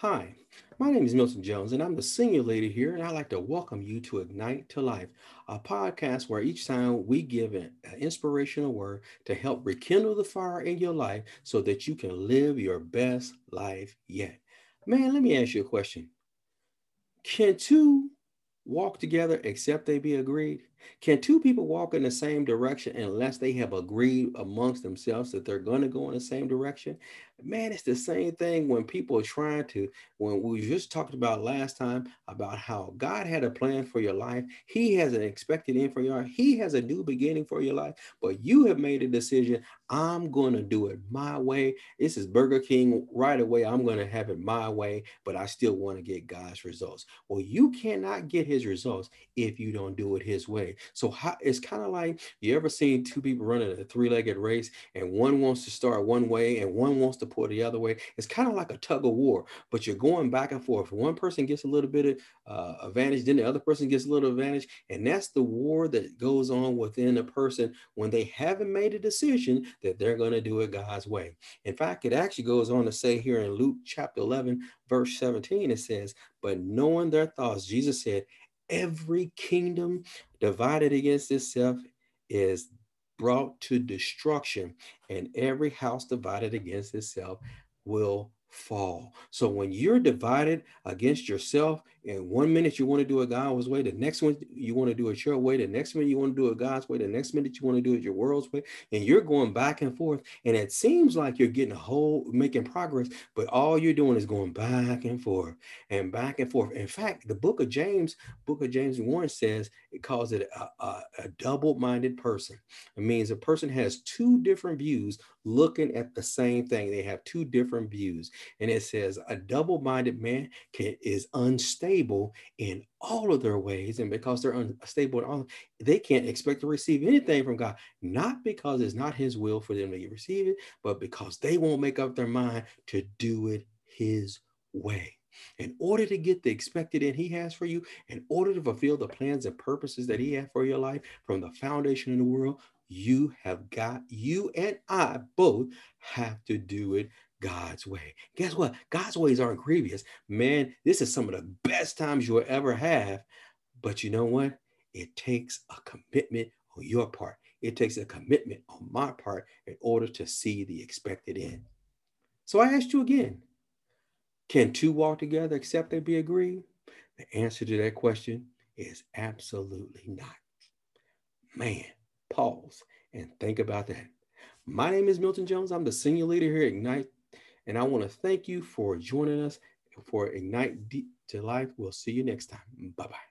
Hi, my name is Milton Jones, and I'm the senior leader here, and I'd like to welcome you to Ignite to Life, a podcast where each time we give an, an inspirational word to help rekindle the fire in your life so that you can live your best life yet. Man, let me ask you a question. Can two walk together except they be agreed? Can two people walk in the same direction unless they have agreed amongst themselves that they're going to go in the same direction? Man, it's the same thing when people are trying to, when we just talked about last time about how God had a plan for your life. He has an expected end for your life. He has a new beginning for your life, but you have made a decision. I'm going to do it my way. This is Burger King right away. I'm going to have it my way, but I still want to get God's results. Well, you cannot get his results if you don't do it his way. So how, it's kind of like you ever seen two people running a three-legged race and one wants to start one way and one wants to pull the other way. It's kind of like a tug of war, but you're going back and forth. One person gets a little bit of uh, advantage, then the other person gets a little advantage, and that's the war that goes on within a person when they haven't made a decision that they're going to do it God's way. In fact, it actually goes on to say here in Luke chapter 11, verse 17, it says, "But knowing their thoughts, Jesus said." Every kingdom divided against itself is brought to destruction, and every house divided against itself will fall. So when you're divided against yourself, and one minute you want to do it God's way, the next one you want to do it your way, the next minute you want to do it God's way, the next minute you want to do it your world's way, and you're going back and forth, and it seems like you're getting a whole making progress, but all you're doing is going back and forth and back and forth. In fact, the book of James, book of James 1 says it calls it a, a, a double-minded person. It means a person has two different views looking at the same thing. They have two different views. And it says, a double minded man can, is unstable in all of their ways. And because they're unstable in all, they can't expect to receive anything from God, not because it's not his will for them to receive it, but because they won't make up their mind to do it his way. In order to get the expected end he has for you, in order to fulfill the plans and purposes that he has for your life from the foundation of the world, you have got, you and I both have to do it God's way. Guess what? God's ways aren't grievous. Man, this is some of the best times you'll ever have. But you know what? It takes a commitment on your part. It takes a commitment on my part in order to see the expected end. So I asked you again can two walk together except they be agreed? The answer to that question is absolutely not. Man, pause and think about that. My name is Milton Jones. I'm the senior leader here at Ignite, and I want to thank you for joining us for Ignite Deep to Life. We'll see you next time. Bye bye.